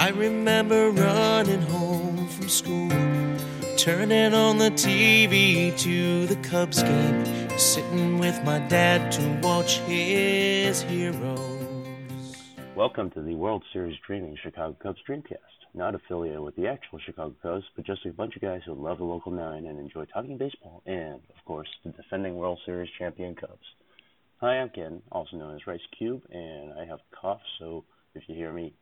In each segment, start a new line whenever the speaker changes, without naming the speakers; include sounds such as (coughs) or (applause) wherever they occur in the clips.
I remember running home from school, turning on the TV to the Cubs game, sitting with my dad to watch his heroes.
Welcome to the World Series Dreaming Chicago Cubs Dreamcast. Not affiliated with the actual Chicago Cubs, but just a bunch of guys who love the local nine and enjoy talking baseball, and, of course, the defending World Series champion Cubs. Hi, I'm Ken, also known as Rice Cube, and I have a cough, so if you hear me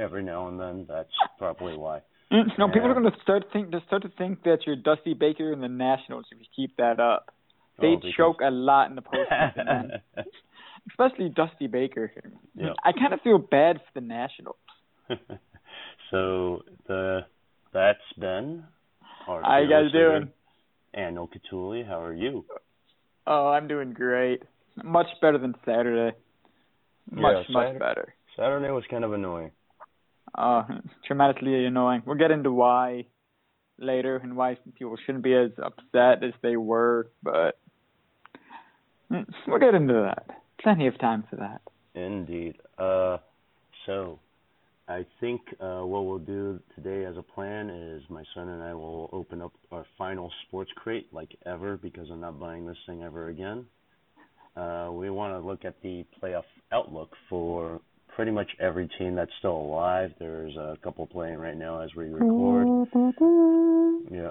every now and then, that's probably why.
Mm, no, people are going to start think to start to think that you're Dusty Baker in the Nationals if you keep that up. They
Oh,
choke a lot in the postseason, (laughs) especially Dusty Baker.
Yeah.
I kind of feel bad for the Nationals. (laughs)
so the that's Ben. Our
How you guys doing?
Anil Catuli, how are you?
Oh, I'm doing great. Much better than Saturday. Much,
Yeah,
much better.
Saturday was kind of annoying.
Uh, tremendously annoying. We'll get into why later and why people shouldn't be as upset as they were, but mm, we'll get into that. Plenty of time for that.
Indeed. Uh, so I think uh, what we'll do today as a plan is my son and I will open up our final sports crate like ever because I'm not buying this thing ever again. Uh, we want to look at the playoff outlook for pretty much every team that's still alive. There's a couple playing right now as we record. Yeah.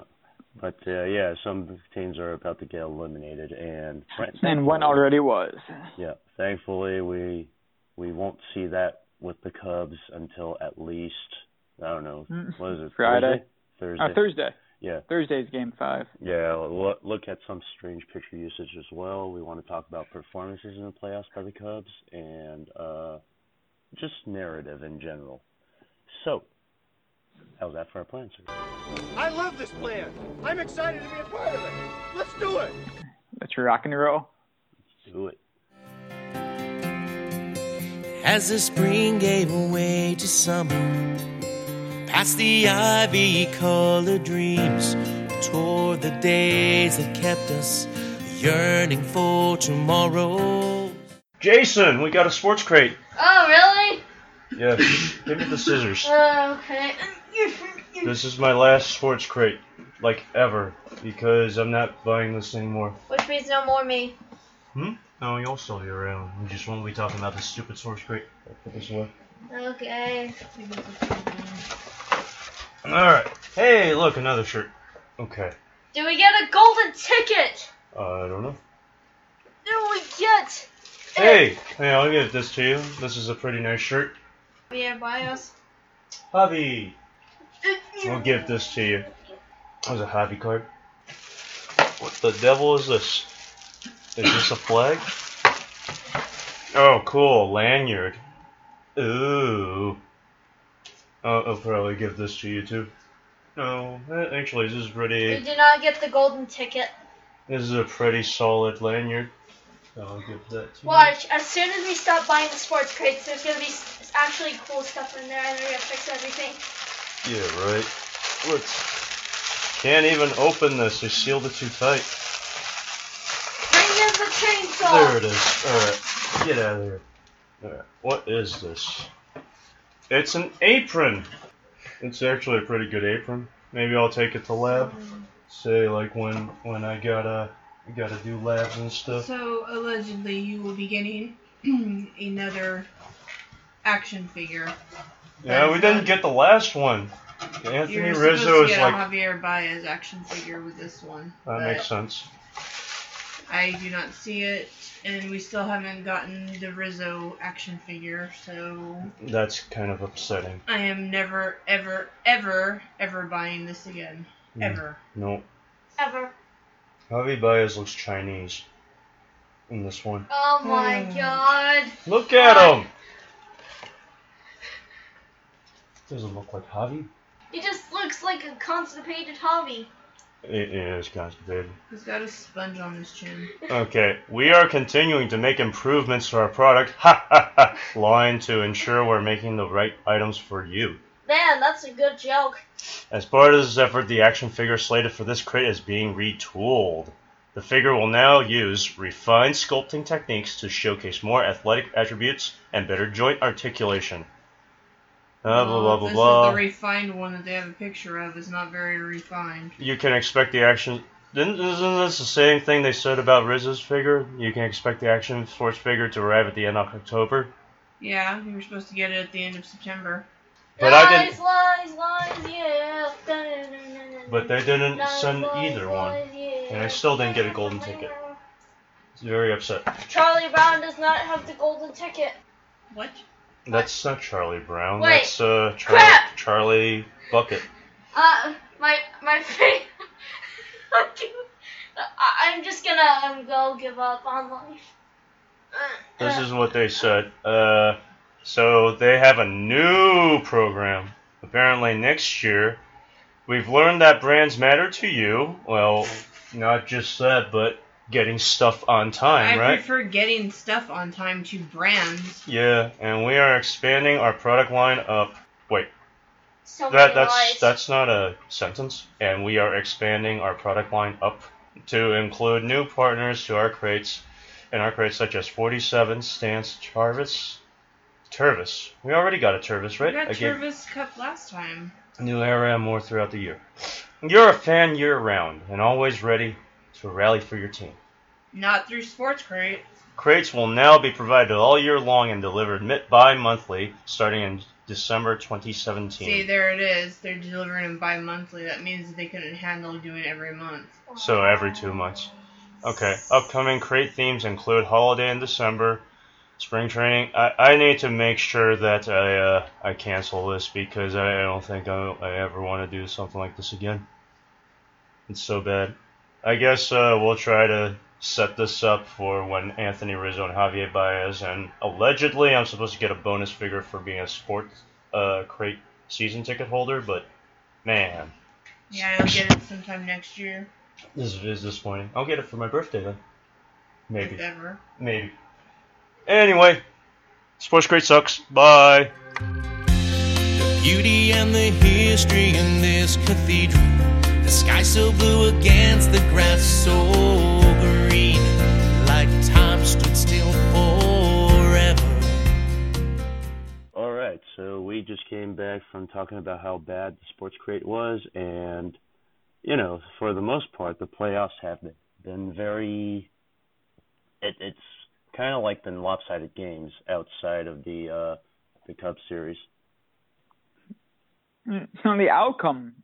But uh, yeah, some teams are about to get eliminated, and
And one already was.
yeah, thankfully we we won't see that with the Cubs until at least I don't know what is it
Friday.
Thursday
Uh,
Thursday
Thursday.
yeah
Thursday's game five.
yeah look, look at some strange picture usage as well. We want to talk about performances in the playoffs by the Cubs and uh just narrative in general. So how's that for our plan, sir?
I love this plan. I'm excited to be a part of it. Let's do it.
Let's rock and roll.
Let's do it.
As the spring gave way to summer, past the ivy colored dreams, toward the days that kept us yearning for tomorrow.
Jason, we got a sports crate.
Oh, really?
Yeah, give me the scissors.
Uh, (laughs) okay. (laughs)
This is my last sports crate, like ever, because I'm not buying this anymore.
Which means no more me.
Hmm? No, you'll still be around. We just won't be talking about this stupid sports crate. Put this away.
Okay.
Alright. Hey, look, another shirt. Okay.
Do we get a golden ticket?
Uh, I don't know.
Do we get?
Hey! Hey, I'll give this to you. This is a pretty nice shirt.
Yeah, buy us.
Hobby! We'll give this to you. There's a hobby card. What the devil is this? Is this a flag? Oh, cool. Lanyard. Ooh. Oh, I'll probably give this to you too. No, eh, actually, this is
We
pretty.
did not get the golden ticket.
This is a pretty solid lanyard. I'll give that to
Watch, as soon as we stop buying the sports crates, there's gonna be actually cool stuff in there, and we're gonna fix everything.
Yeah, right. Let's. Can't even open this. They sealed it too tight.
Bring in the chainsaw.
There it is. Alright. Get out of here. Alright. What is this? It's an apron. It's actually a pretty good apron. Maybe I'll take it to lab. Mm-hmm. Say like when when I gotta gotta do labs and stuff.
So allegedly, you will be getting (clears throat) another action figure.
Yeah, we didn't get the last one. Anthony
You're supposed
Rizzo
to
is
get
like
a Javier Baez action figure with this one.
that makes sense.
I do not see it, and we still haven't gotten the Rizzo action figure. So
That's kind of upsetting.
I am never, ever, ever, ever buying this again.
Hmm.
Ever.
No.
Ever.
Javi Baez looks Chinese in this one.
Oh my
Hmm.
god.
Look at him! Doesn't look like Javi.
He just looks like a constipated hobby.
It is constipated.
He's got a sponge on his chin.
Okay, we are continuing to make improvements to our product ha ha ha line to ensure we're making the right items for you.
Man, that's a good joke.
As part of this effort, the action figure slated for this crate is being retooled. The figure will now use refined sculpting techniques to showcase more athletic attributes and better joint articulation.
Uh, blah blah blah
this
blah.
is the refined one that they have a picture of. Is not very refined.
you can expect the action. Isn't this the same thing they said about Riz's figure? You can expect the action sports figure to arrive at the end of October.
Yeah, you were supposed to get it at the end of September.
But I didn't.
lies, lies, yeah.
But they didn't
Lies,
send
lies,
either one.
yeah.
And I still didn't get a golden ticket. It's very upset.
Charlie Brown does not have the golden ticket.
What?
That's not Charlie Brown.
Wait.
That's uh Charlie,
Crap.
Charlie Bucket.
Uh, my my face. (laughs) I- I'm just gonna um, go give up on life. Uh,
This is what they said. Uh, so they have a new program. Apparently next year, we've learned that brands matter to you. Well, not just that, but getting stuff on time,
I
right?
prefer getting stuff on time to brands.
Yeah, and we are expanding our product line up. Wait,
so
that that's
lies.
that's not a sentence. And we are expanding our product line up to include new partners to our crates, and our crates such as 47 Stance Jarvis, Tervis. We already got a Tervis, right?
We got
gave-
Tervis Cup last time.
New era and more throughout the year. You're a fan year round and always ready to rally for your team.
Not through Sports Crate.
Crates will now be provided all year long and delivered mi- bi-monthly starting in December 2017.
See, there it is. They're delivering them bi-monthly. That means they couldn't handle doing it every month.
So every two months. Okay. Upcoming crate themes include holiday in December, spring training. I, I need to make sure that I uh, I cancel this because I, I don't think I, I ever want to do something like this again. It's so bad. I guess uh, we'll try to set this up for when Anthony Rizzo and Javier Baez and allegedly I'm supposed to get a bonus figure for being a sports uh, crate season ticket holder, but man,
Yeah, I'll get it sometime next year.
this is disappointing. I'll get it for my birthday then. Maybe.
Ever.
Maybe. Anyway, Sports Crate sucks. Bye.
The beauty and the history in this cathedral. The sky so blue against the grass so green. Like time stood still forever.
All right, so we just came back from talking about how bad the sports crate was, and you know, for the most part, the playoffs have been, been very. It, it's kind of like the lopsided games outside of the uh, the Cubs series.
Mm, So the outcome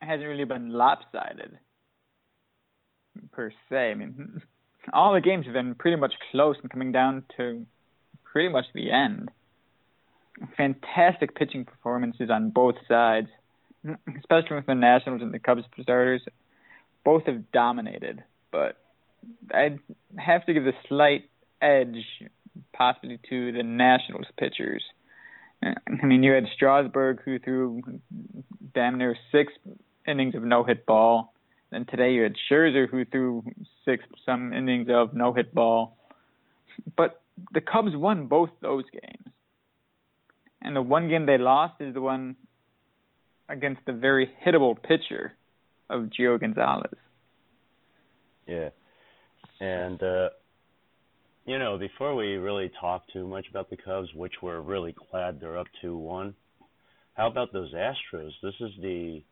hasn't really been lopsided per se. I mean, (laughs) all the games have been pretty much close and coming down to pretty much the end. Fantastic pitching performances on both sides, (clears throat) especially with the Nationals and the Cubs starters. Both have dominated, but I'd have to give the slight edge possibly to the Nationals pitchers. I mean, you had Strasburg who threw damn near six innings of no hit ball. Then today you had Scherzer who threw six some innings of no hit ball. But the Cubs won both those games. And the one game they lost is the one against the very hittable pitcher of Gio Gonzalez.
Yeah. And uh you know, before we really talk too much about the Cubs, which we're really glad they're up 2-1, how about those Astros? This is the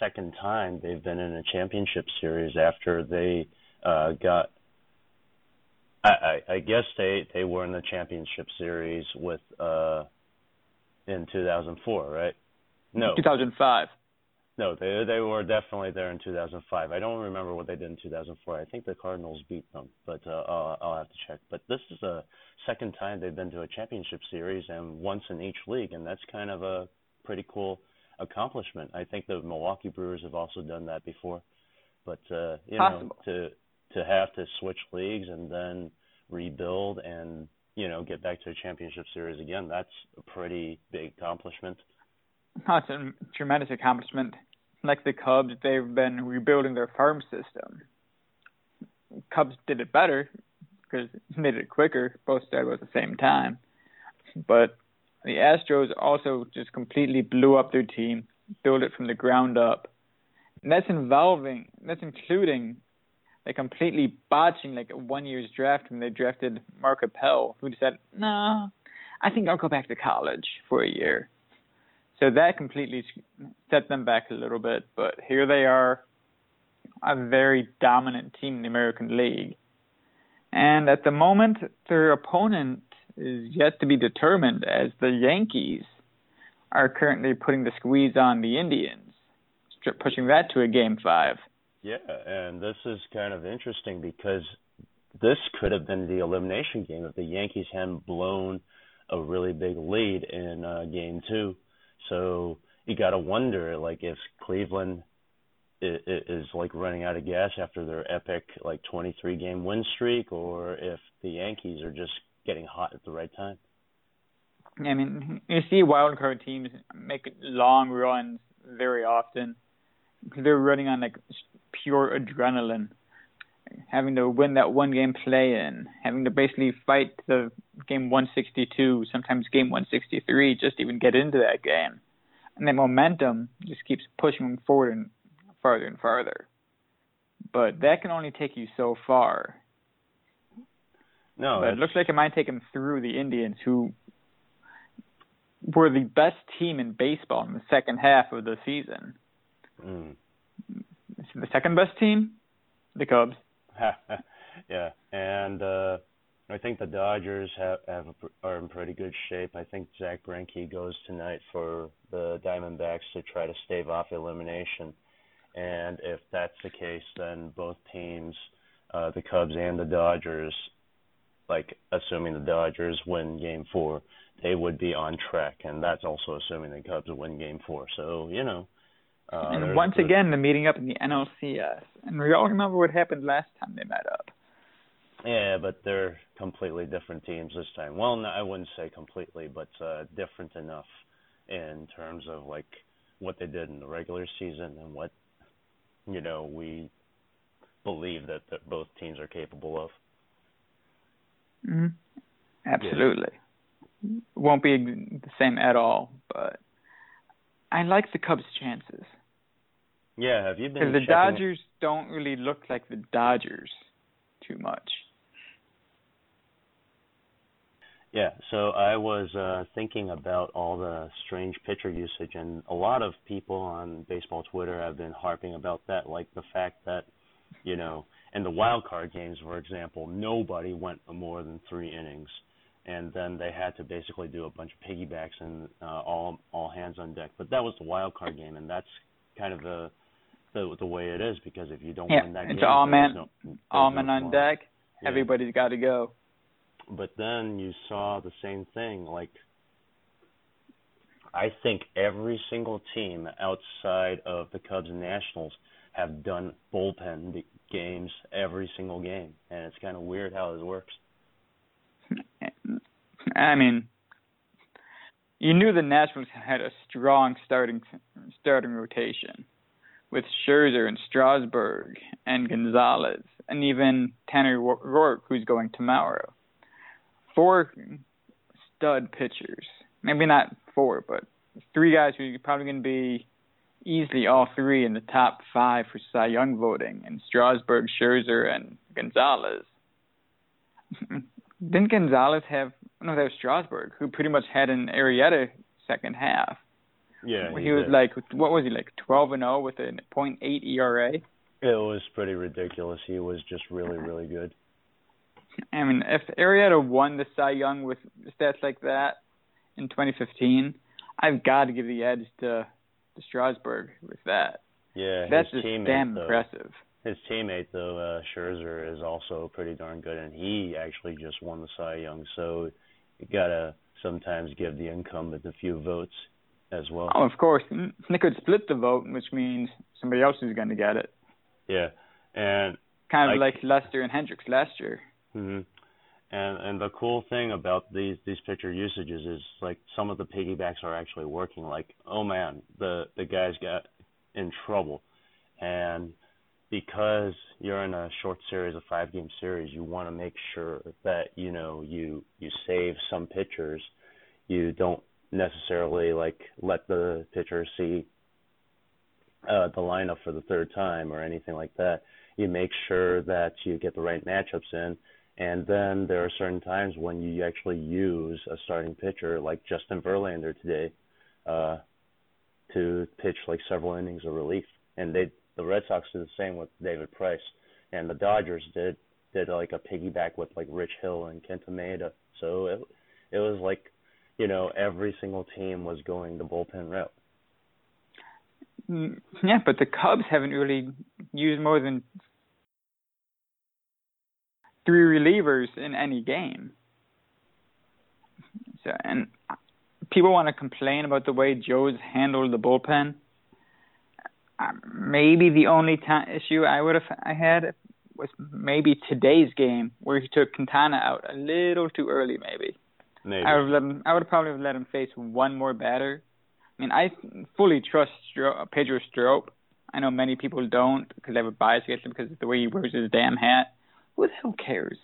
second time they've been in a championship series after they uh got I, I, I guess they, they were in the championship series with uh in 2004, right? No.
2005.
No, they they were definitely there in 2005. I don't remember what they did in 2004. I think the Cardinals beat them, but uh, I'll, I'll have to check. But this is a second time they've been to a championship series, and once in each league, and that's kind of a pretty cool accomplishment. I think the Milwaukee Brewers have also done that before, but uh, you
Possible.
know, to to have to switch leagues and then rebuild and you know get back to a championship series again, that's a pretty big accomplishment.
It's a tremendous accomplishment. Like the Cubs, they've been rebuilding their farm system. Cubs did it better because they did it quicker. Both started at the same time. But the Astros also just completely blew up their team, built it from the ground up. And that's involving, that's including like completely botching like one year's draft when they drafted Mark Appel, who said, "No, I think I'll go back to college for a year." So that completely set them back a little bit. But here they are, a very dominant team in the American League. And at the moment, their opponent is yet to be determined as the Yankees are currently putting the squeeze on the Indians, pushing that to a game five.
Yeah, and this is kind of interesting because this could have been the elimination game if the Yankees hadn't blown a really big lead in uh, game two. So you got to wonder, like, if Cleveland is, is like running out of gas after their epic like 23 game win streak, or if the Yankees are just getting hot at the right time.
I mean, you see wild card teams make long runs very often. They're running on like pure adrenaline, having to win that one game play in, having to basically fight the game 162, sometimes game 163, just to even get into that game. And that momentum just keeps pushing them forward and farther and farther. But that can only take you so far.
No,
but it looks like it might take them through the Indians, who were the best team in baseball in the second half of the season.
Mm.
The second best team, the Cubs. (laughs)
yeah, and uh I think the Dodgers have, have are in pretty good shape. I think Zack Greinke goes tonight for the Diamondbacks to try to stave off elimination. And if that's the case, then both teams, uh, the Cubs and the Dodgers, like assuming the Dodgers win Game Four, they would be on track, and that's also assuming the Cubs win Game Four. So you know. Uh,
and once
the,
again, the meeting up in the NLCS, and we all remember what happened last time they met up.
Yeah, but they're completely different teams this time. Well, no, I wouldn't say completely, but uh, different enough in terms of like what they did in the regular season and what you know we believe that, that both teams are capable of.
Mm-hmm. Absolutely. Yeah. Won't be the same at all, but I like the Cubs' chances.
Yeah, have you been?
Because the Dodgers don't really look like the Dodgers too much.
Yeah, so I was uh, thinking about all the strange pitcher usage, and a lot of people on baseball Twitter have been harping about that, like the fact that, you know, in the wild card games, for example, nobody went more than three innings, and then they had to basically do a bunch of piggybacks and uh, all all hands on deck. But that was the wild card game, and that's kind of the the, the way it is because if you don't
yeah,
win that
it's
game,
all man,
no,
all man on deck.
Yeah.
Everybody's got to go.
But then you saw the same thing. Like, I think every single team outside of the Cubs and Nationals have done bullpen games every single game, and it's kind of weird how this works.
I mean, you knew the Nationals had a strong starting starting rotation with Scherzer and Strasburg and Gonzalez, and even Tanner Roark, who's going tomorrow. Four stud pitchers. Maybe not four, but three guys who are probably going to be easily all three in the top five for Cy Young voting, and Strasburg, Scherzer, and Gonzalez. (laughs) Didn't Gonzalez have? No, that was Strasburg, who pretty much had an Arrieta second half.
Yeah,
he,
he
was
did.
like, what was he like, twelve and zero with a .8 ERA?
It was pretty ridiculous. He was just really, really good.
I mean, if Arrieta won the Cy Young with stats like that in 2015, I've got to give the edge to, to Strasburg with that.
Yeah,
that's just damn impressive.
His teammate though, uh, Scherzer, is also pretty darn good, and he actually just won the Cy Young. So you gotta sometimes give the incumbent a few votes as well.
Oh, of course, they could split the vote, which means somebody else is going to get it.
Yeah, and
kind of
like,
like Lester and Hendricks last year.
hmm And and the cool thing about these these pitcher usages is like some of the piggybacks are actually working. Like oh man, the the guys got in trouble, and because you're in a short series, a five game series, you want to make sure that you know you you save some pitchers. You don't necessarily like let the pitcher see uh, the lineup for the third time or anything like that. You make sure that you get the right matchups in, and then there are certain times when you actually use a starting pitcher, like Justin Verlander today. Uh, to pitch like several innings of relief, and they the Red Sox did the same with David Price, and the Dodgers did did like a piggyback with like Rich Hill and Kenta Maeda. So it it was like, you know, every single team was going the bullpen route.
Mm, yeah, but the Cubs haven't really used more than three relievers in any game. So, and people want to complain about the way Joe's handled the bullpen. Uh, maybe the only t- issue I would have I had was maybe today's game where he took Quintana out a little too early. Maybe.
Maybe.
I would have let him. I would probably have let him face one more batter. I mean, I fully trust Stro- Pedro Strop. I know many people don't because they have a bias against him because of the way he wears his damn hat. Who the hell cares?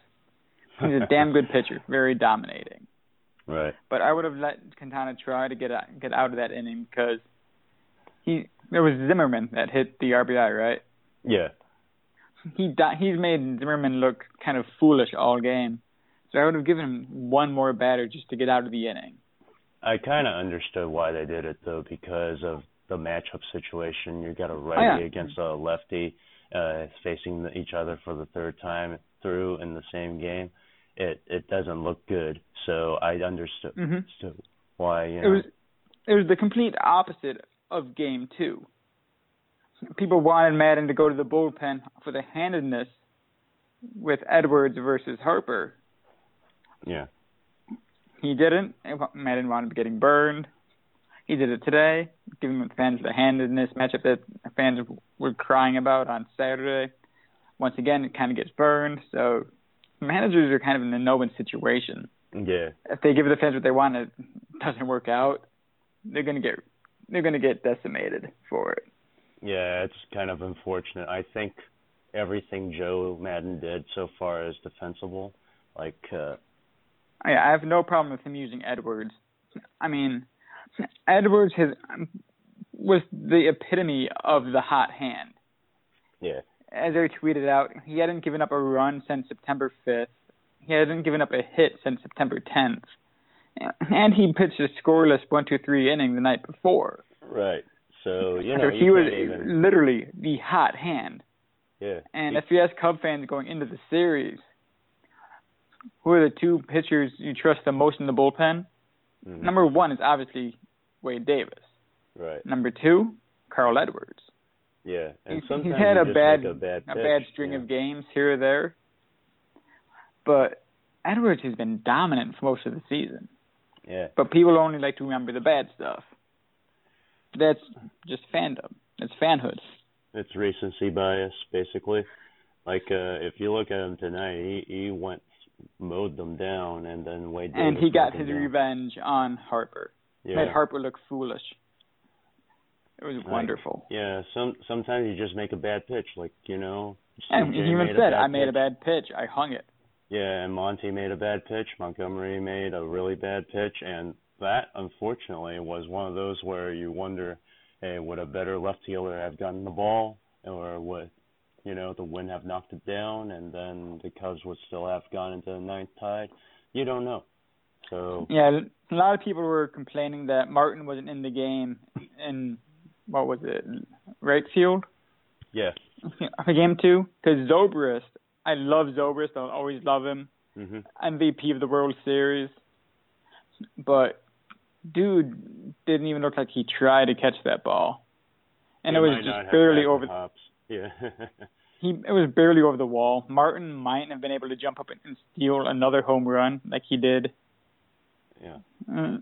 He's a (laughs) damn good pitcher, very dominating.
Right.
But I would have let Quintana try to get out, get out of that inning because he there was Zimmerman that hit the RBI, right?
Yeah.
He di- he's made Zimmerman look kind of foolish all game. So I would have given him one more batter just to get out of the inning.
I kind of understood why they did it though because of the matchup situation. You got a righty
Oh, yeah.
against a lefty uh facing the, each other for the third time through in the same game. It it doesn't look good. So I understood
hmm
understood why you know.
It was it was the complete opposite of game two. People wanted Maddon to go to the bullpen for the handedness with Edwards versus Harper.
yeah.
He didn't. Maddon wanted to be getting burned. He did it today, giving the fans the handedness matchup that fans were crying about on Saturday. Once again, it kind of gets burned. So managers are kind of in a no-win situation.
Yeah.
If they give the fans what they want, it doesn't work out. They're gonna get they're gonna get decimated for it.
Yeah, it's kind of unfortunate. I think everything Joe Maddon did so far is defensible. Like uh
I, I have no problem with him using Edwards. I mean, Edwards has was the epitome of the hot hand.
yeah.
As I tweeted out, he hadn't given up a run since September 5th. He hadn't given up a hit since September 10th. (laughs) And he pitched a scoreless one two three inning the night before.
Right. So, you know,
so he was
even
literally the hot hand.
yeah.
And
You-
if you ask Cub fans going into the series, who are the two pitchers you trust the most in the bullpen?
mhm.
Number one is obviously Wade Davis.
right.
Number two, Carl Edwards.
Yeah. And
He's,
sometimes
he's had a bad,
a bad,
a bad string
yeah.
of games here or there, but Edwards has been dominant for most of the season.
Yeah.
But people only like to remember the bad stuff. That's just fandom. It's fanhood.
It's recency bias, basically. Like uh if you look at him tonight, he he went mowed them down, and then Wade
And he got his
down.
revenge on Harper.
Yeah.
Made Harper look foolish. It was
Like,
wonderful.
Yeah. Some sometimes you just make a bad pitch, like you know.
And he even said, "I made a bad pitch. I hung it."
Yeah, and Monty made a bad pitch. Montgomery made a really bad pitch, and that unfortunately was one of those where you wonder, hey, would a better left fielder have gotten the ball, or would, you know, the wind have knocked it down, and then the Cubs would still have gone into the ninth tide? You don't know. So
Yeah, a lot of people were complaining that Martin wasn't in the game in what was it, right field
yeah, (laughs)
for game two because Zobrist. I love Zobrist. I'll always love him.
hmm
MVP of the World Series, but dude didn't even look like he tried to catch that ball, and it was just barely over.
Hops. Yeah, (laughs)
He it was barely over the wall. Martin might have been able to jump up and steal another home run like he did
yeah.
uh,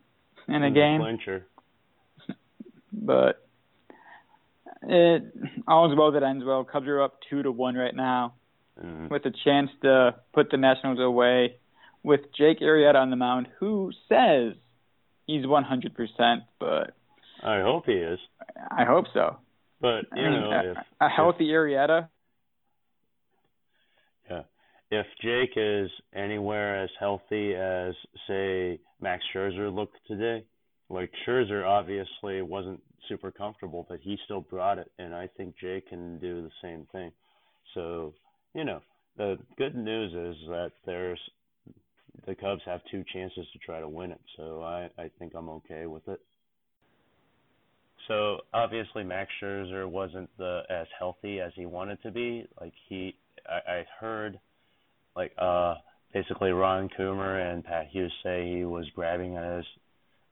in a game.
clincher. (laughs)
but it all's well that ends well. Cubs are up two to one right now,
Mhm.
with a chance to put the Nationals away, with Jake Arrieta on the mound, who says he's 100%, but
I hope he is,
I hope so.
but
I
you
mean,
know,
a,
if
a healthy Arrieta,
Yeah. If Jake is anywhere as healthy as, say, Max Scherzer looked today, like Scherzer obviously wasn't super comfortable, but he still brought it, and I think Jake can do the same thing. So, you know, the good news is that there's the Cubs have two chances to try to win it, so I I think I'm okay with it. so obviously Max Scherzer wasn't the as healthy as he wanted to be. Like he, I, I heard, like uh, basically Ron Coomer and Pat Hughes say he was grabbing at his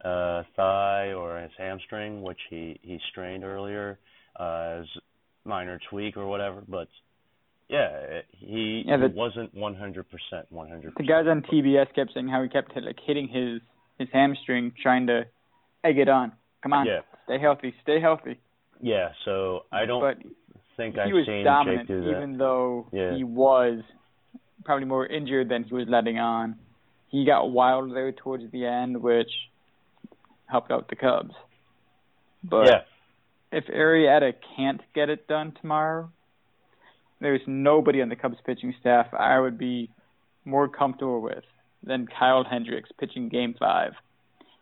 uh, thigh or his hamstring, which he he strained earlier uh, as minor tweak or whatever. But yeah, he,
Yeah, the-
he wasn't 100% 100%.
The guys on TBS kept saying how he kept like hitting his his hamstring, trying to egg it on. Come on,
Yeah.
stay healthy, stay healthy.
Yeah, so I don't
But
think I've
was
seen
dominant,
Jake do that.
even though
Yeah.
he was probably more injured than he was letting on. He got wild there towards the end, which helped out the Cubs. But
yeah,
if Arrieta can't get it done tomorrow, there's nobody on the Cubs pitching staff I would be more comfortable with than Kyle Hendricks pitching Game Five.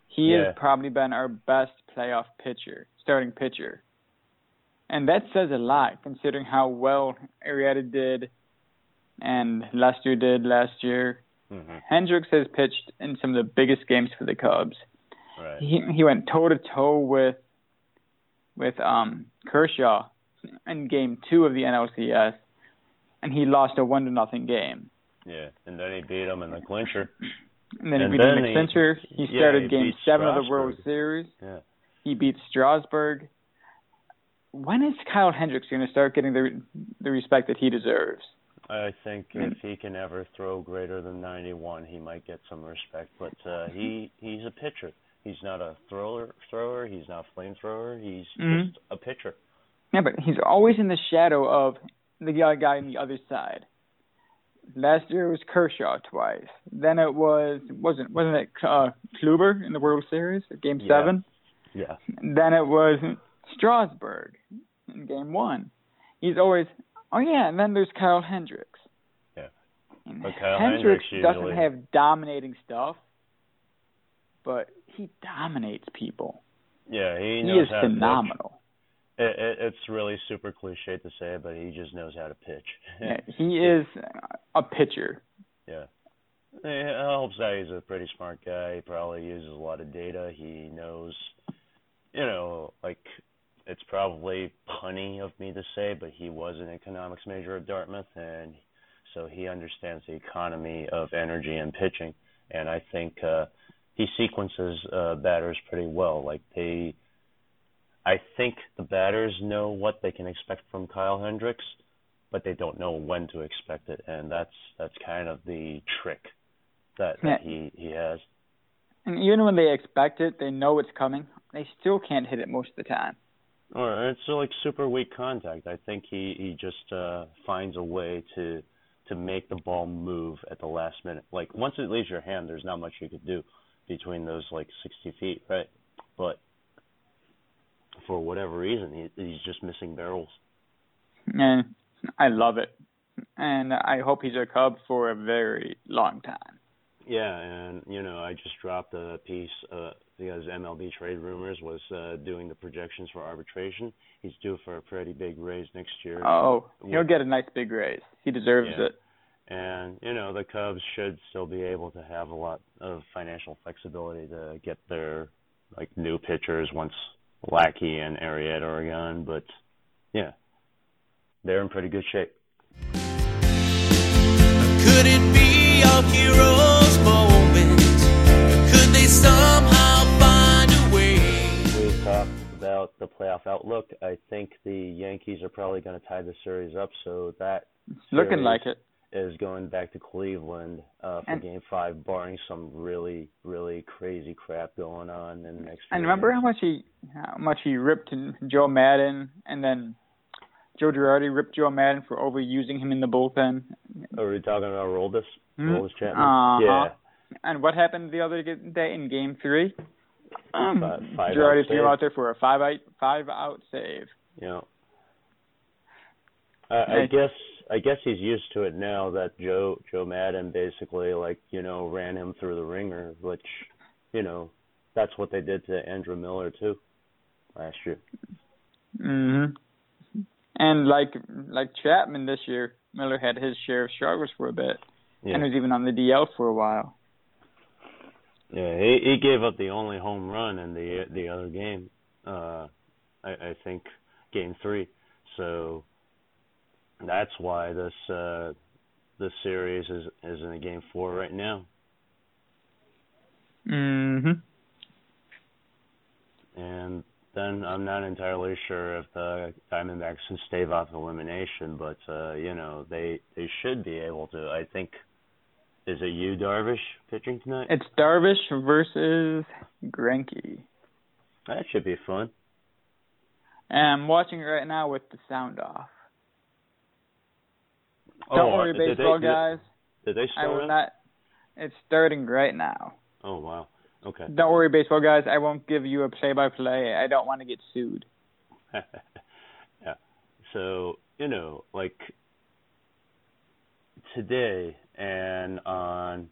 He
Yeah.
has probably been our best playoff pitcher, starting pitcher, and that says a lot considering how well Arrieta did and Lester did last year.
hmm
Hendricks has pitched in some of the biggest games for the Cubs
right.
he he went toe to toe with with um Kershaw in game two of the NLCS and he lost a one to nothing game.
Yeah, and then he beat him in the clincher.
And then
And
he beat
then
the clincher. He
yeah,
started
he
game seven of the World Series.
Yeah.
He beat Strasburg. When is Kyle Hendricks going to start getting the the respect that he deserves?
I think if he can ever throw greater than 91, he might get some respect. But uh, he he's a pitcher. He's not a thrower. Thrower. He's not a flamethrower. He's
Mhm.
just a pitcher.
Yeah, but he's always in the shadow of the guy on the other side. Last year it was Kershaw twice. Then it was wasn't wasn't it uh, Kluber in the World Series Game
Yeah.
Seven?
Yeah.
Then it was Strasburg in Game One. He's always oh yeah, and then there's Kyle Hendricks.
Yeah.
And
But Kyle
Hendricks
Hendricks
doesn't have dominating stuff, but he dominates people.
Yeah. He
He, is phenomenal.
It, it, it's really super cliche to say, but he just knows how to pitch.
Yeah, (laughs) he is a pitcher.
Yeah. It helps that he's a pretty smart guy. He probably uses a lot of data. He knows, you know, like it's probably punny of me to say, but he was an economics major at Dartmouth, and so he understands the economy of energy and pitching. And I think uh, he sequences uh, batters pretty well. Like they, I think the batters know what they can expect from Kyle Hendricks but they don't know when to expect it, and that's that's kind of the trick that, that
Yeah.
he he has.
And even when they expect it, they know it's coming. They still can't hit it most of the time.
Or it's like super weak contact. I think he he just uh finds a way to to make the ball move at the last minute. Like once it leaves your hand, there's not much you could do between those like 60 feet, right? But for whatever reason, he he's just missing barrels.
And I love it. And I hope he's a Cub for a very long time.
Yeah, and you know, I just dropped a piece uh, because MLB Trade Rumors was uh, doing the projections for arbitration. He's due for a pretty big raise next year,
Oh, he'll get a nice big raise. He deserves
Yeah.
it.
and you know, the Cubs should still be able to have a lot of financial flexibility to get their like new pitchers once Lackey and Arrieta are gone. But yeah, they're in pretty good shape.
Could it be our hero's moment? Could they somehow find a way?
we talked about the playoff outlook. I think the Yankees are probably going to tie the series up, so that
Looking like it.
Is going back to Cleveland uh, for
And-
Game Five, barring some really, really crazy crap going on in the next.
And remember how much he how much he ripped Joe Maddon and then Joe Girardi ripped Joe Maddon for overusing him in the bullpen.
Are we talking about Roldis?
Hmm?
Roldis Chapman?
Uh-huh.
Yeah.
And what happened the other day in Game Three? Um,
Five- five
Girardi threw out there for a five out five out save.
Yeah. I, I guess I guess he's used to it now that Joe Joe Maddon basically like you know ran him through the ringer, which you know that's what they did to Andrew Miller too last year.
hmm And like like Chapman this year, Miller had his share of struggles for a bit,
Yeah.
and was even on the DL for a while.
Yeah, he he gave up the only home run in the the other game, uh, I, I think game three. So that's why this uh, this series is is in a game four right now.
Mhm.
And then I'm not entirely sure if the Diamondbacks can stave off elimination, but uh, you know they they should be able to. I think is it you Darvish pitching tonight?
It's Darvish versus Greinke.
That should be fun.
And I'm watching it right now with the sound off.
Oh,
Don't worry,
did they-
baseball
did-
guys.
Did they
I
start?
will not. It's starting right now.
Oh wow. Okay.
Don't worry, baseball guys. I won't give you a play-by-play. I don't want to get sued. (laughs)
yeah. So, you know, like today and on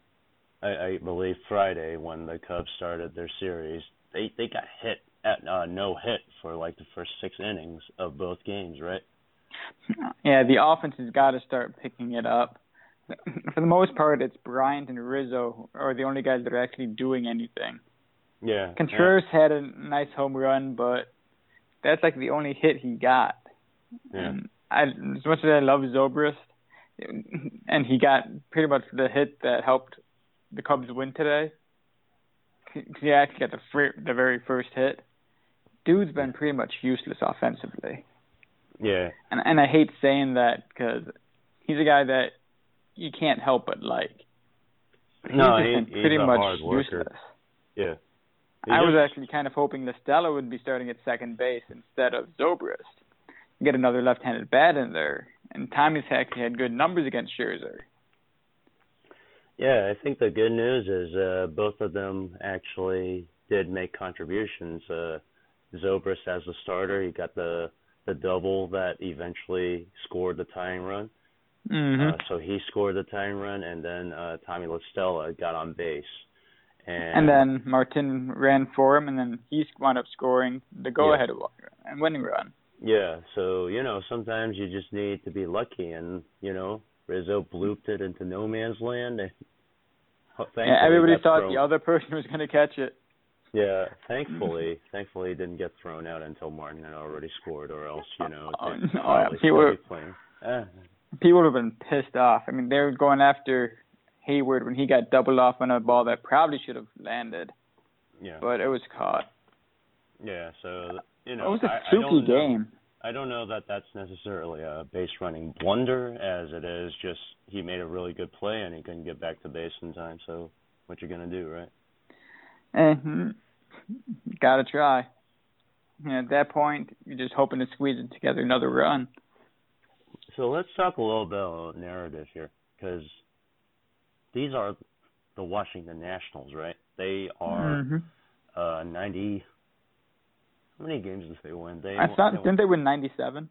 I, I believe Friday when the Cubs started their series, they they got hit at uh, no hit for like the first six innings of both games, right?
Yeah, the offense has got to start picking it up. For the most part, it's Bryant and Rizzo are the only guys that are actually doing anything.
Yeah.
Contreras had a nice home run, but that's like the only hit he got.
Yeah.
And I, as much as I love Zobrist, and he got pretty much the hit that helped the Cubs win today. 'cause He actually got the fir- the very first hit. Dude's been pretty much useless offensively,
Yeah.
and and I hate saying that because he's a guy that you can't help but like.
No,
he's
he- he's
pretty
a
much
hard worker.
useless.
Yeah. He
I was actually kind of hoping La Stella would be starting at second base instead of Zobrist. Get another left-handed bat in there. And Tommy's actually had good numbers against Scherzer.
Yeah, I think the good news is uh, both of them actually did make contributions. Uh, Zobrist as the starter, he got the the double that eventually scored the tying run.
Mm-hmm.
Uh, so he scored the tying run, and then uh, Tommy La Stella got on base. And,
and then Martin ran for him, and then he wound up scoring the go-ahead wa- and winning run.
yeah, so you know sometimes you just need to be lucky, and you know Rizzo blooped it into no man's land. And, (laughs) thankfully
Yeah, everybody thought
thrown-
the other person was going to catch it.
Yeah, thankfully, thankfully he didn't get thrown out until Martin had already scored, or else you know
Oh, no, would-
Eh,
People would have been pissed off. I mean, they were going after Heyward when he got doubled off on a ball that probably should have landed,
yeah,
but it was caught.
yeah. So you know,
it was a fluky game.
I don't know that that's necessarily a base running blunder, as it is just he made a really good play and he couldn't get back to base in time. So what you gonna do, right?
Eh, gotta try. And at that point, you're just hoping to squeeze it together another run.
So let's talk a little bit about narrative here, because these are the Washington Nationals, right? They are
Mhm.
uh 90 how many games did they win they
I thought
they
didn't they win 97?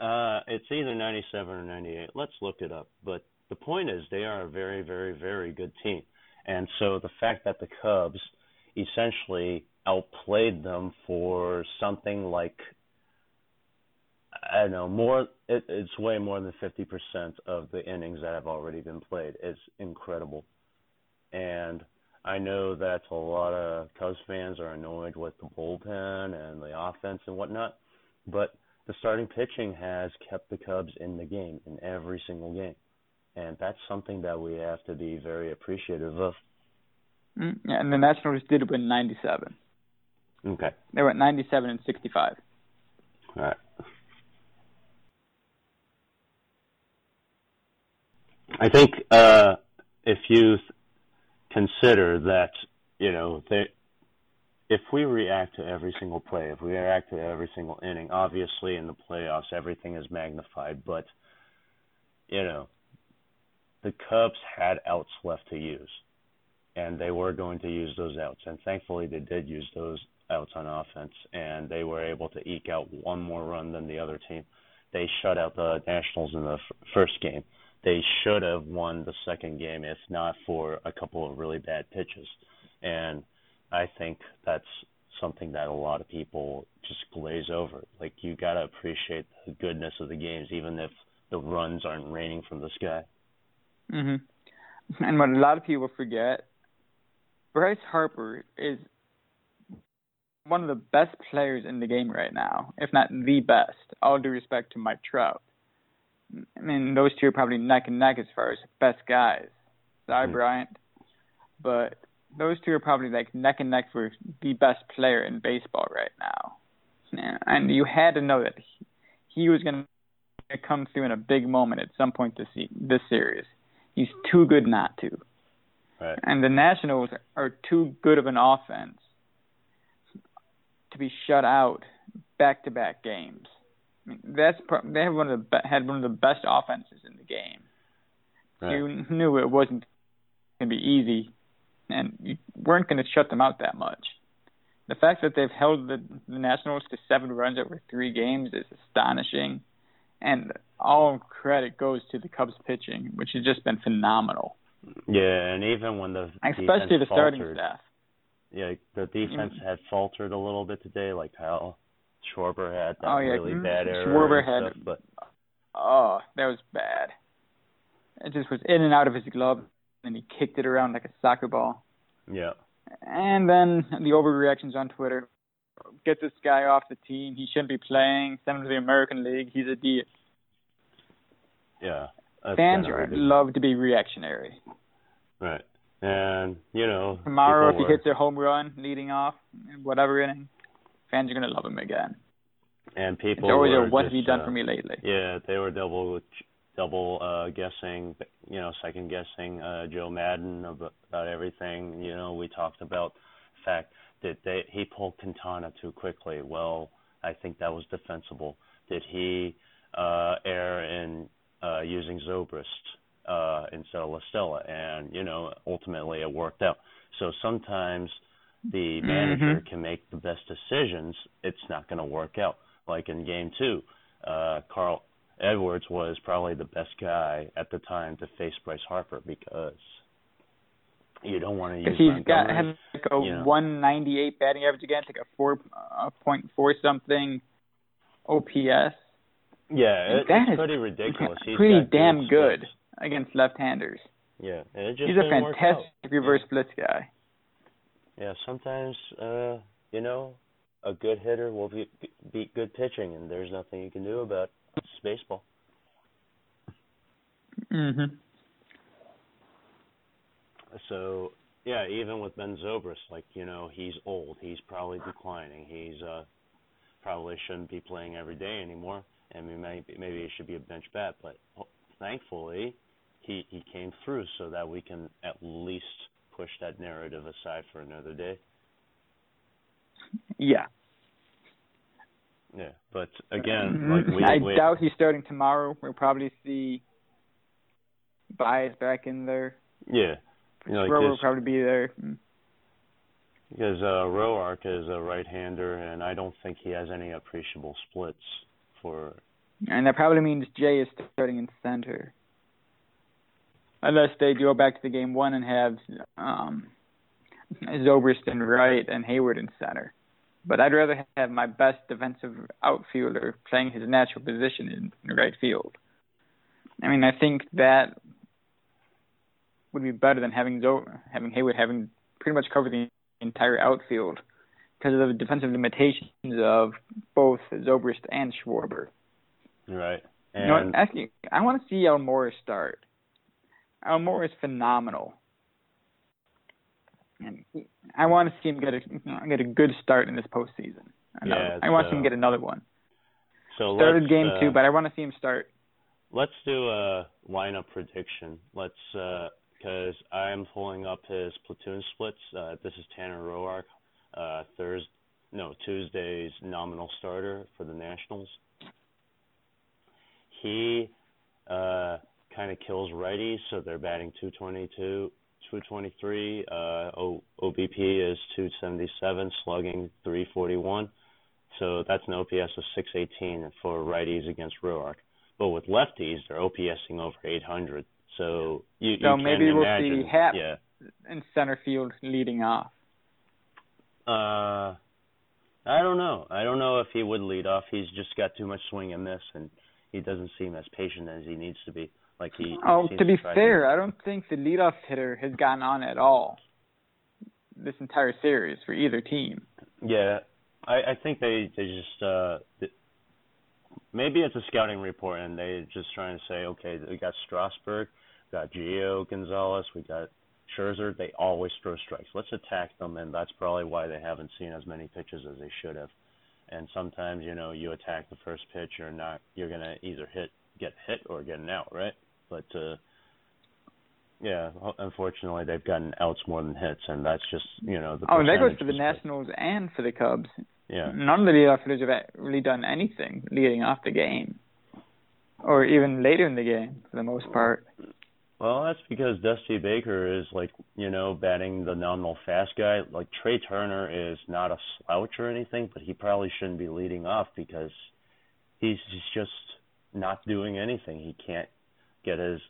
uh it's either 97 or 98 let's look it up but the point is they are a very very very good team and so the fact that the Cubs essentially outplayed them for something like I don't know more it, it's way more than 50% of the innings that have already been played. It's incredible. And I know that a lot of Cubs fans are annoyed with the bullpen and the offense and whatnot, but the starting pitching has kept the Cubs in the game in every single game, and that's something that we have to be very appreciative of.
Mm, yeah, and the Nationals did win 97.
Okay,
They went 97 and 65.
all right. I think uh, if you consider that you know they if we react to every single play, if we react to every single inning, obviously in the playoffs everything is magnified, but you know the Cubs had outs left to use, and they were going to use those outs, and thankfully they did use those outs on offense, and they were able to eke out one more run than the other team. They shut out the Nationals in the f- first game they should have won the second game if not for a couple of really bad pitches. And I think that's something that a lot of people just glaze over. Like you got to appreciate the goodness of the games even if the runs aren't raining from the sky.
Hmm (laughs) And what a lot of people forget, Bryce Harper is one of the best players in the game right now, if not the best. All due respect to Mike Trout. I mean, those two are probably neck and neck as far as best guys. Sorry,
Mhm.
Bryant, but those two are probably like neck and neck for the best player in baseball right now. And you had to know that he, he was going to come through in a big moment at some point this this series. He's too good not to.
Right.
And the Nationals are too good of an offense to be shut out back to back games. I mean, that's pro- they have one of the be- had one of the best offenses in the game.
Right.
You knew it wasn't going to be easy, and you weren't going to shut them out that much. The fact that they've held the, the Nationals to seven runs over three games is astonishing, and all credit goes to the Cubs pitching, which has just been phenomenal,
Yeah, and even when the
especially the starting staff.
yeah, the defense had faltered a little bit today. Like how Schwarber had that
Oh, yeah,
really
mm,
bad error
Schwarber had-
stuff, but
Oh, that was bad. It just was in and out of his glove, and he kicked it around like a soccer ball.
yeah,
And then the overreactions on Twitter. Get this guy off the team. He shouldn't be playing. Send him to the American League. He's a D.
yeah.
Fans
kinda
are,
ridiculous.
love to be reactionary.
right, and you know
Tomorrow, if he
were-
hits a home run leading off, whatever inning, fans are going to love him again.
and
It's
people
always
were
a what have
just,
you done
uh,
for me lately?
Yeah, they were double double uh guessing, you know, second guessing uh Joe Maddon about, about everything. You know, we talked about the fact that they he pulled Quintana too quickly. Well, I think that was defensible. Did he uh err in uh using Zobrist uh instead of La Stella? And, you know, ultimately it worked out. So sometimes the manager
Mhm.
can make the best decisions, it's not going to work out. Like in game two, uh, Carl Edwards was probably the best guy at the time to face Bryce Harper because you don't want to use
he's got has like a
you know.
198 batting average against, like a four uh, point four something OPS.
Yeah, it,
that
it's
is
pretty ridiculous. He's
pretty damn good
splits.
against left-handers.
Yeah, and it just
He's a fantastic reverse splits guy.
Yeah, sometimes uh, you know, a good hitter will be, beat good pitching, and there's nothing you can do about it. It's baseball.
Mhm.
So yeah, even with Ben Zobrist, like you know, he's old. He's probably declining. He's uh probably shouldn't be playing every day anymore. I mean, maybe maybe he should be a bench bat. But thankfully, he he came through so that we can at least push that narrative aside for another day.
Yeah.
Yeah, but again, like we,
Mm-hmm. I
we
doubt he's starting tomorrow. We'll probably see Baez back in there.
yeah, you know, like
Schwarber will probably be there. Mm.
because uh, Roark is a right-hander, and I don't think he has any appreciable splits for
And that probably means Jay is starting in center. Unless they go back to the game one and have um Zobrist right and Heyward in center. But I'd rather have my best defensive outfielder playing his natural position in, right field. I mean, I think that would be better than having Zo- having Heyward having pretty much covered the entire outfield because of the defensive limitations of both Zobrist and Schwarber.
right.
You know?
And
Actually, I want to see Almora start. Almora is phenomenal, and he- I want to see him get a get a good start in this postseason. Another-
Yeah,
I want to see him get another one.
so
Started game
uh,
two, but I want to see him start.
let's do a lineup prediction. Let's because I'm pulling up his platoon splits. Uh, this is Tanner Roark, uh, Thursday, no Tuesday's nominal starter for the Nationals. He uh, kind of kills righties, so they're batting 222, 223. Uh, o- OBP is 277, slugging 341. So that's an OPS of 618 for righties against Roark. But with lefties, they're OPSing over 800. So you,
So
you
maybe
can
we'll
imagine.
see Happ
Yeah.
in center field leading off.
Uh, I don't know. I don't know if he would lead off. He's just got too much swing and miss, and he doesn't seem as patient as he needs to be. Like he. he
Oh,
seems
to be fair, I don't think the leadoff hitter has gotten on at all this entire series for either team.
Yeah, I, I think they they just uh, maybe it's a scouting report and they're just trying to say, okay, we got Strasburg, we got Gio Gonzalez, we got Scherzer. They always throw strikes. Let's attack them, and that's probably why they haven't seen as many pitches as they should have. And sometimes, you know, you attack the first pitch, you're not, you're gonna either hit, get hit, or get an out, right? But uh, yeah, unfortunately, they've gotten outs more than hits, and that's just, you know, the.
Oh, that goes for the Nationals and for the Cubs.
Yeah.
None of the leadoff hitters have really done anything leading off the game, or even later in the game, for the most part.
Well, that's because Dusty Baker is like, you know, batting the nominal fast guy. Like Trea Turner is not a slouch or anything, but he probably shouldn't be leading off because he's just not doing anything. He can't get his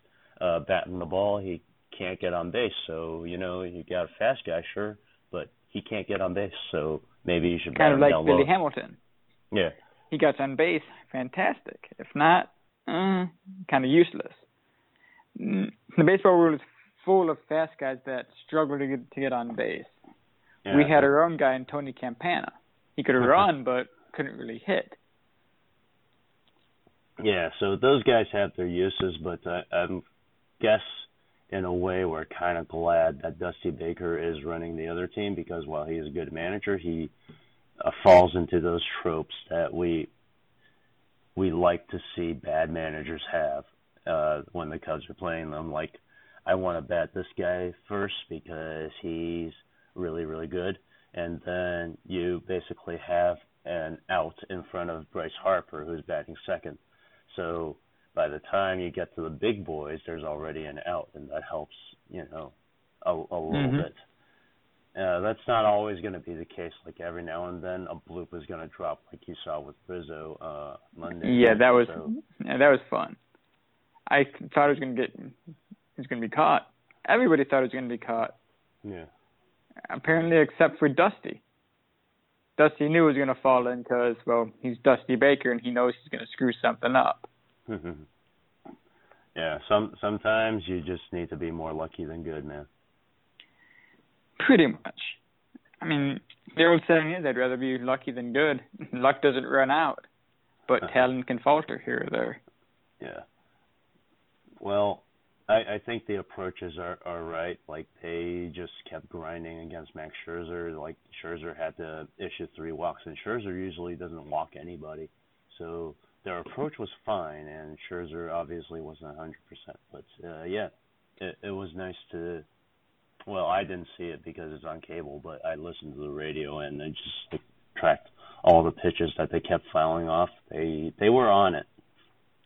uh bat in the ball. He can't get on base. So, you know, you got a fast guy, sure, but he can't get on base. So maybe you should
Kind of like Billy
low.
Hamilton.
Yeah.
He gets on base, fantastic. If not, uh, kind of useless. The baseball world is full of fast guys that struggle to get to get on base.
yeah.
We had our own guy in Tony Campana. He could (laughs) run, but couldn't really hit.
Yeah, so those guys have their uses, but I, I guess in a way we're kind of glad that Dusty Baker is running the other team because while he is a good manager, he uh, falls into those tropes that we we like to see bad managers have uh, when the Cubs are playing them. Like, I want to bat this guy first because he's really really good, and then you basically have an out in front of Bryce Harper who's batting second. So by the time you get to the big boys, there's already an out, and that helps, you know, a, a little
Mhm.
bit. Uh, that's not always going to be the case. Like every now and then, a bloop is going to drop, like you saw with Rizzo uh, Monday.
Yeah, that was
So,
yeah, that was fun. I thought it was gonna get, it was gonna be caught. Everybody thought it was gonna be caught.
yeah.
apparently except for Dusty. Dusty knew it was going to fall in because, well, he's Dusty Baker and he knows he's going to screw something up. (laughs)
yeah. Some sometimes you just need to be more lucky than good, man.
Pretty much. I mean, the old saying is, I'd rather be lucky than good. (laughs) Luck doesn't run out, but (laughs) talent can falter here or there.
Yeah. Well, I, I think the approaches are, are right. Like they just kept grinding against Max Scherzer. Like Scherzer had to issue three walks, and Scherzer usually doesn't walk anybody. So their approach was fine, and Scherzer obviously wasn't a hundred percent. But uh, yeah, it, it was nice to. Well, I didn't see it because it's on cable, but I listened to the radio and I just tracked all the pitches that they kept fouling off. They they were on it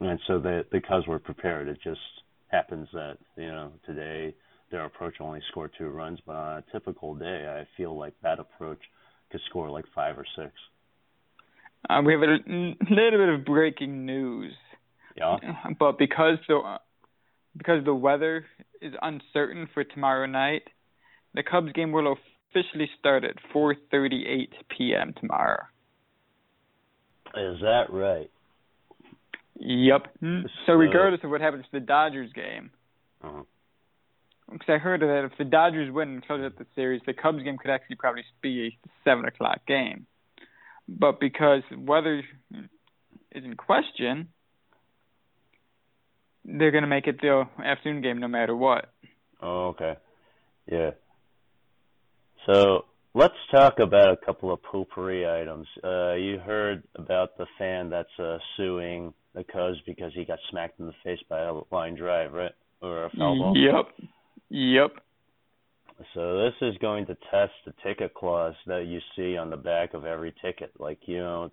and so the Cubs were prepared. It just happens that you know today their approach only scored two runs, but on a typical day, I feel like that approach could score like five or six.
Uh, we have a little bit of breaking news,
Yeah.
but because the because the weather is uncertain for tomorrow night, the Cubs game will officially start at 4:38 p.m. tomorrow.
Is that right?
Yep.
So-
So regardless of what happens to the Dodgers game,
Uh-huh.
because I heard that if the Dodgers win and close out the series, the Cubs game could actually probably be a seven o'clock game. But because weather is in question, they're going to make it the afternoon game no matter what.
Oh, okay. Yeah. So let's talk about a couple of poopery items. Uh, you heard about the fan that's uh, suing the Cubs because he got smacked in the face by a line drive, right? Or a foul ball.
Yep. Yep.
So this is going to test the ticket clause that you see on the back of every ticket, like you know,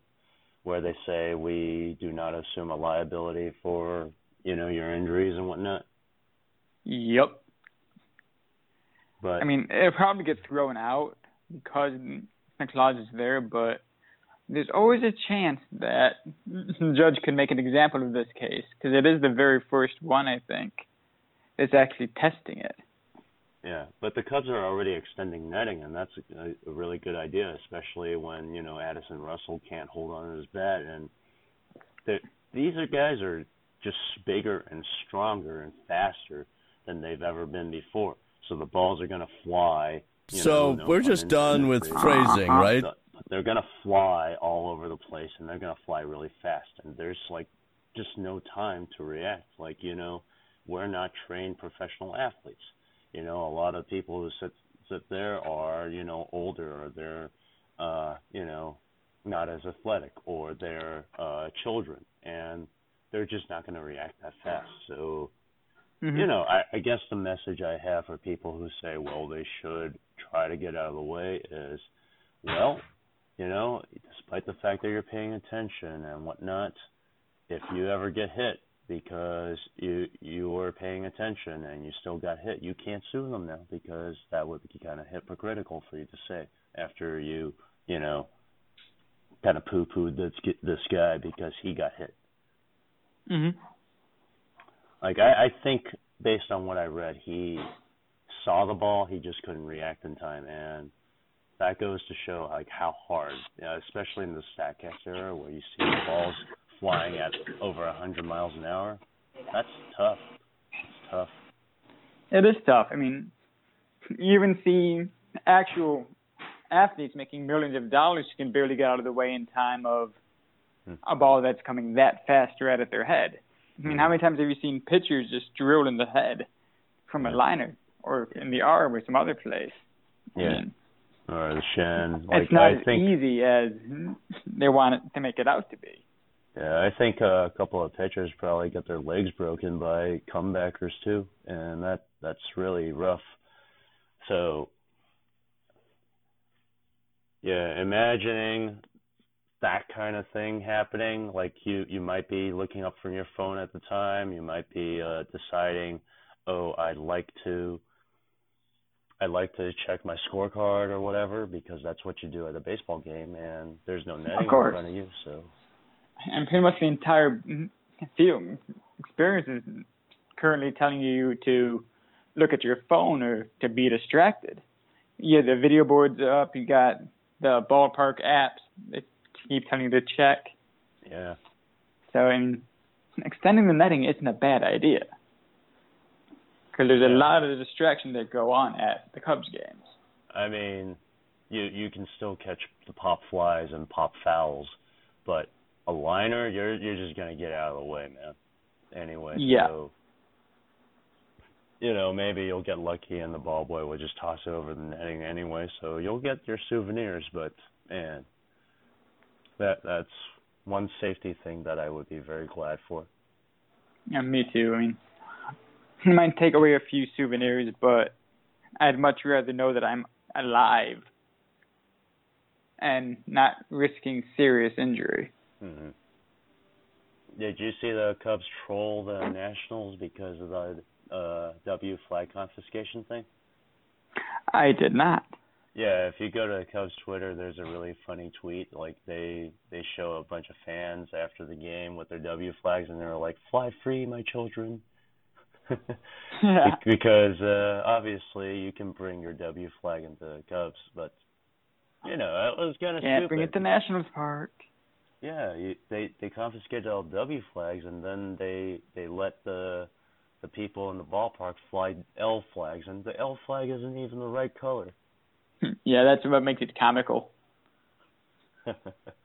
where they say we do not assume a liability for you know your injuries and whatnot.
Yep.
But
I mean, it'll probably get thrown out because clause is there, but there's always a chance that the judge could make an example of this case because it is the very first one, I think, that's actually testing it.
yeah, but the Cubs are already extending netting, and that's a, a really good idea, especially when you know Addison Russell can't hold on to his bat, and these are guys are just bigger and stronger and faster than they've ever been before. So the balls are going to fly.
So
know, no
we're just done with phrasing, right?
They're gonna fly all over the place and they're gonna fly really fast and there's like just no time to react. Like, you know, we're not trained professional athletes. You know, a lot of people who sit sit there are, you know, older or they're uh, you know, not as athletic or they're uh children and they're just not gonna react that fast. So
Mhm.
you know, I, I guess the message I have for people who say, well, they should try to get out of the way is, well, you know, despite the fact that you're paying attention and whatnot, if you ever get hit because you you were paying attention and you still got hit, you can't sue them now because that would be kind of hypocritical for you to say after you, you know, kind of poo-pooed this this guy because he got hit.
Mhm.
Like I, I think based on what I read, he saw the ball, he just couldn't react in time, and that goes to show like how hard, you know, especially in the Statcast era where you see balls flying at over a hundred miles an hour. That's tough. It's tough.
It is tough. I mean, you even see actual athletes making millions of dollars who can barely get out of the way in time of
Hmm.
a ball that's coming that fast right at their head. I mean, how many times have you seen pitchers just drilled in the head from a liner or in the arm or some other place? I
Yeah.
mean,
Or the shin. Like
it's not
I
as
think
easy as they want it to make it out to be.
Yeah, I think a couple of pitchers probably got their legs broken by comebackers too, and that that's really rough. So, yeah, imagining that kind of thing happening, like you you might be looking up from your phone at the time, you might be uh, deciding, oh, I'd like to. I'd like to check my scorecard or whatever because that's what you do at a baseball game, and there's no netting in
course.
front of you. So,
and pretty much the entire field experience is currently telling you to look at your phone or to be distracted. Yeah, the video boards up. You got the ballpark apps. They keep telling you to check.
yeah.
So, I mean, extending the netting isn't a bad idea because there's a lot of the distractions that go on at the Cubs games.
I mean, you you can still catch the pop flies and pop fouls, but a liner, you're you're just gonna get out of the way, man. Anyway,
Yeah.
so you know maybe you'll get lucky and the ball boy will just toss it over the netting anyway, so you'll get your souvenirs. But man, that that's one safety thing that I would be very glad for.
Yeah, me too. I mean, (laughs) might take away a few souvenirs, but I'd much rather know that I'm alive and not risking serious injury.
hmm Did you see the Cubs troll the Nationals because of the uh, W flag confiscation thing?
I did not.
Yeah, if you go to the Cubs Twitter, there's a really funny tweet. Like they they show a bunch of fans after the game with their W flags, and they're like, "Fly free, my children."
Yeah. (laughs)
Be- because uh, obviously you can bring your W flag into Cubs, but you know it was kind of
Can't
stupid.
bring it to Nationals Park.
Yeah, you, they they confiscated all W flags, and then they they let the the people in the ballpark fly L flags, and the L flag isn't even the right color. (laughs)
Yeah, that's what makes it comical. (laughs)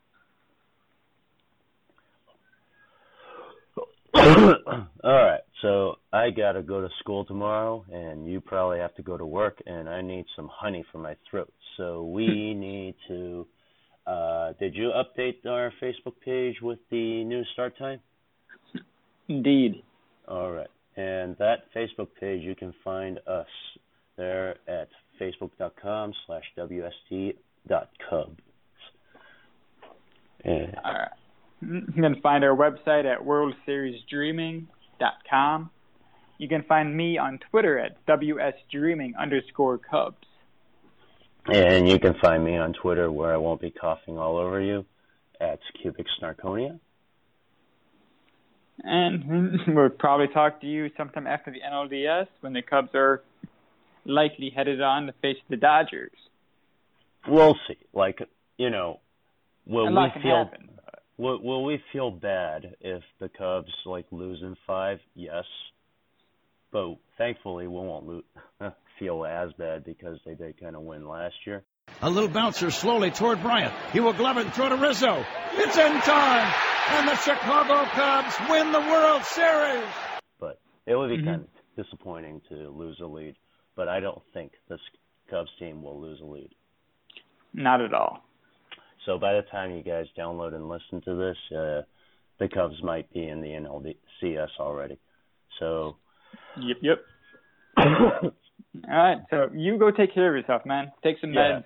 (coughs)
All right, so I gotta go to school tomorrow, and you probably have to go to work, and I need some honey for my throat. So we (laughs) need to. Uh, did you update our Facebook page with the new start time?
Indeed.
All right, and that Facebook page you can find us there at facebook.com slash wst.cubs. And
All right. You can find our website at worldseriesdreaming.com. You can find me on Twitter at wsdreaming underscore Cubs.
And you can find me on Twitter where I won't be coughing all over you at Cubic Snarkonia.
And (laughs) we'll probably talk to you sometime after the NLDS when the Cubs are likely headed on to face the Dodgers.
We'll see. Like, you know, will we feel
happen. But-
will, will we feel bad if the Cubs like lose in 5? Yes. But thankfully we won't lo- (laughs) feel as bad because they did kind of win last year.
A little bouncer slowly toward Bryant. He will glove it and throw to Rizzo. It's in time, and the Chicago Cubs win the World Series.
But it would be
Mhm.
kind of disappointing to lose a lead. But I don't think this Cubs team will lose a lead.
Not at all.
So by the time you guys download and listen to this, uh, the Cubs might be in the NLCS already. So
Yep, yep. (coughs) All right, so you go take care of yourself, man. Take some
Yeah.
meds.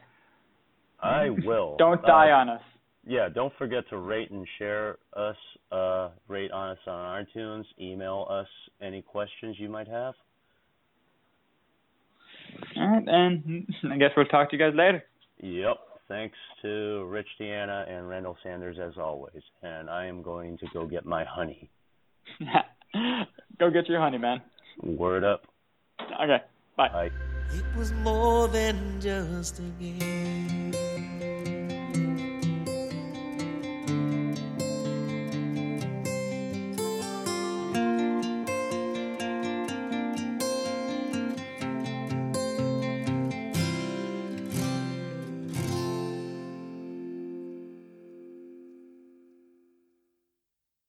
I will. (laughs)
Don't die
Uh,
on us.
Yeah, don't forget to rate and share us. Uh, rate on us on iTunes. Email us any questions you might have.
All right, and (laughs) I guess we'll talk to you guys later.
Yep. Thanks to Rich Deanna and Randall Sanders as always. And I am going to go get my honey. (laughs)
go get your honey, man.
Word up.
Okay, bye.
Bye.
It was more than just a game.